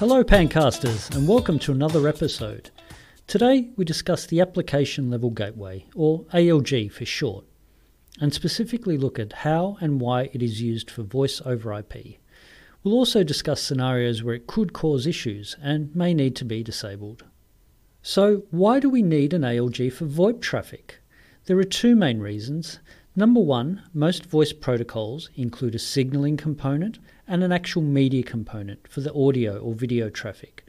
Hello, Pancasters, and welcome to another episode. Today we discuss the Application Level Gateway, or ALG for short, and specifically look at how and why it is used for voice over IP. We'll also discuss scenarios where it could cause issues and may need to be disabled. So, why do we need an ALG for VoIP traffic? There are two main reasons. Number one, most voice protocols include a signaling component and an actual media component for the audio or video traffic.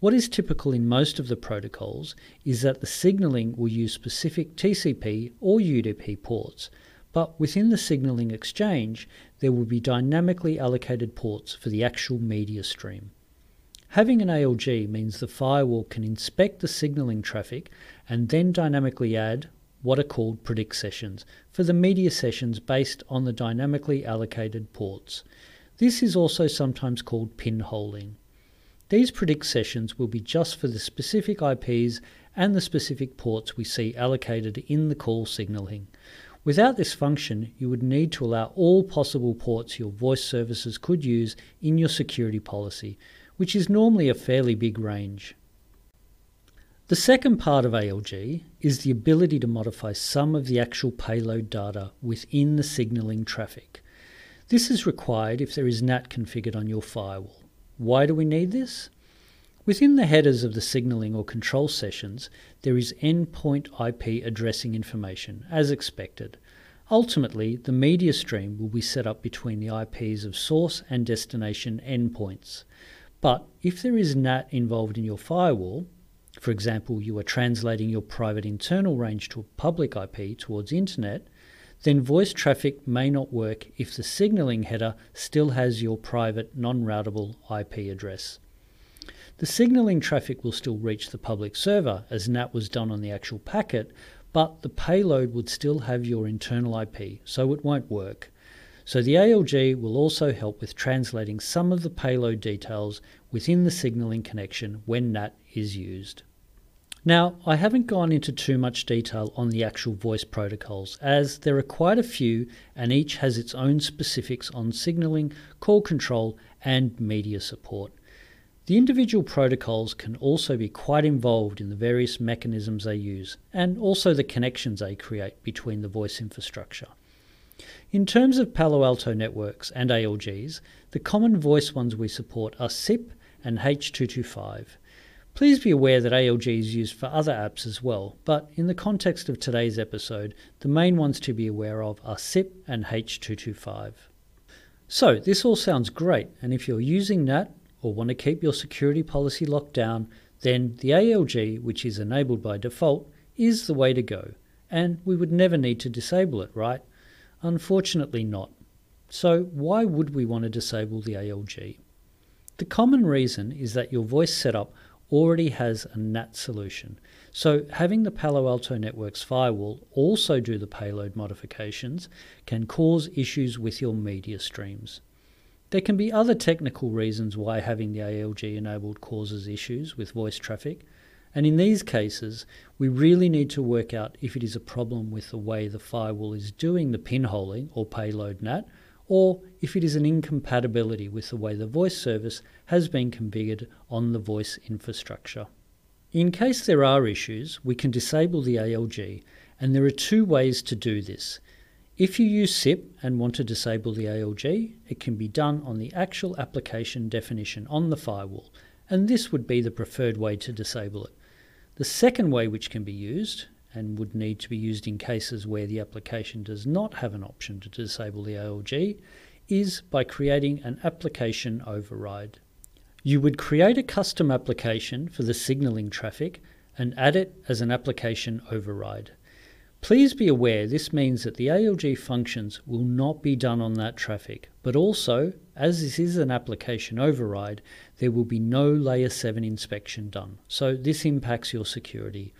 What is typical in most of the protocols is that the signaling will use specific TCP or UDP ports, but within the signaling exchange, there will be dynamically allocated ports for the actual media stream. Having an ALG means the firewall can inspect the signaling traffic and then dynamically add what are called predict sessions for the media sessions based on the dynamically allocated ports. This is also sometimes called pinholing. These predict sessions will be just for the specific IPs and the specific ports we see allocated in the call signaling. Without this function, you would need to allow all possible ports your voice services could use in your security policy, which is normally a fairly big range. The second part of ALG is the ability to modify some of the actual payload data within the signaling traffic. This is required if there is NAT configured on your firewall. Why do we need this? Within the headers of the signaling or control sessions, there is endpoint IP addressing information, as expected. Ultimately, the media stream will be set up between the IPs of source and destination endpoints. But if there is NAT involved in your firewall, for example, you are translating your private internal range to a public IP towards internet, then voice traffic may not work if the signaling header still has your private non routable IP address. The signaling traffic will still reach the public server as NAT was done on the actual packet, but the payload would still have your internal IP, so it won't work. So the ALG will also help with translating some of the payload details within the signaling connection when NAT is used. Now, I haven't gone into too much detail on the actual voice protocols, as there are quite a few and each has its own specifics on signaling, call control, and media support. The individual protocols can also be quite involved in the various mechanisms they use and also the connections they create between the voice infrastructure. In terms of Palo Alto networks and ALGs, the common voice ones we support are SIP and H225. Please be aware that ALG is used for other apps as well, but in the context of today's episode, the main ones to be aware of are SIP and H225. So, this all sounds great, and if you're using NAT or want to keep your security policy locked down, then the ALG, which is enabled by default, is the way to go, and we would never need to disable it, right? Unfortunately, not. So, why would we want to disable the ALG? The common reason is that your voice setup already has a NAT solution. So, having the Palo Alto Networks firewall also do the payload modifications can cause issues with your media streams. There can be other technical reasons why having the ALG enabled causes issues with voice traffic, and in these cases, we really need to work out if it is a problem with the way the firewall is doing the pinholing or payload NAT, or if it is an incompatibility with the way the voice service has been configured on the voice infrastructure. In case there are issues, we can disable the ALG, and there are two ways to do this. If you use SIP and want to disable the ALG, it can be done on the actual application definition on the firewall, and this would be the preferred way to disable it. The second way which can be used, and would need to be used in cases where the application does not have an option to disable the ALG, is by creating an application override. You would create a custom application for the signaling traffic and add it as an application override. Please be aware this means that the ALG functions will not be done on that traffic, but also, as this is an application override, there will be no layer 7 inspection done, so this impacts your security.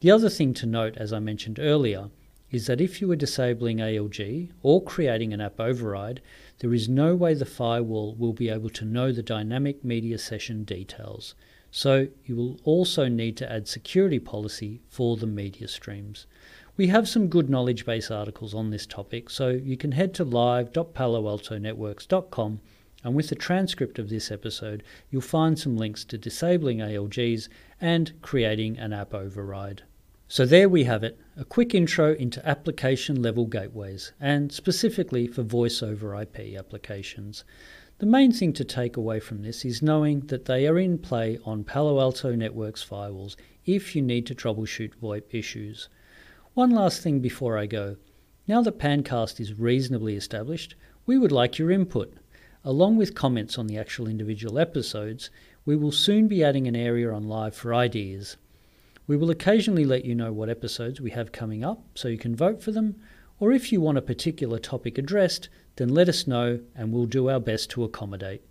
The other thing to note, as I mentioned earlier, is that if you are disabling ALG or creating an app override, there is no way the firewall will be able to know the dynamic media session details. So you will also need to add security policy for the media streams. We have some good knowledge base articles on this topic, so you can head to live.paloaltonetworks.com And with the transcript of this episode, you'll find some links to disabling ALGs and creating an app override. So there we have it, a quick intro into application level gateways, and specifically for voice over IP applications. The main thing to take away from this is knowing that they are in play on Palo Alto Networks firewalls if you need to troubleshoot VoIP issues. One last thing before I go. Now that Pancast is reasonably established, we would like your input. Along with comments on the actual individual episodes, we will soon be adding an area on live for ideas. We will occasionally let you know what episodes we have coming up so you can vote for them, or if you want a particular topic addressed, then let us know and we'll do our best to accommodate.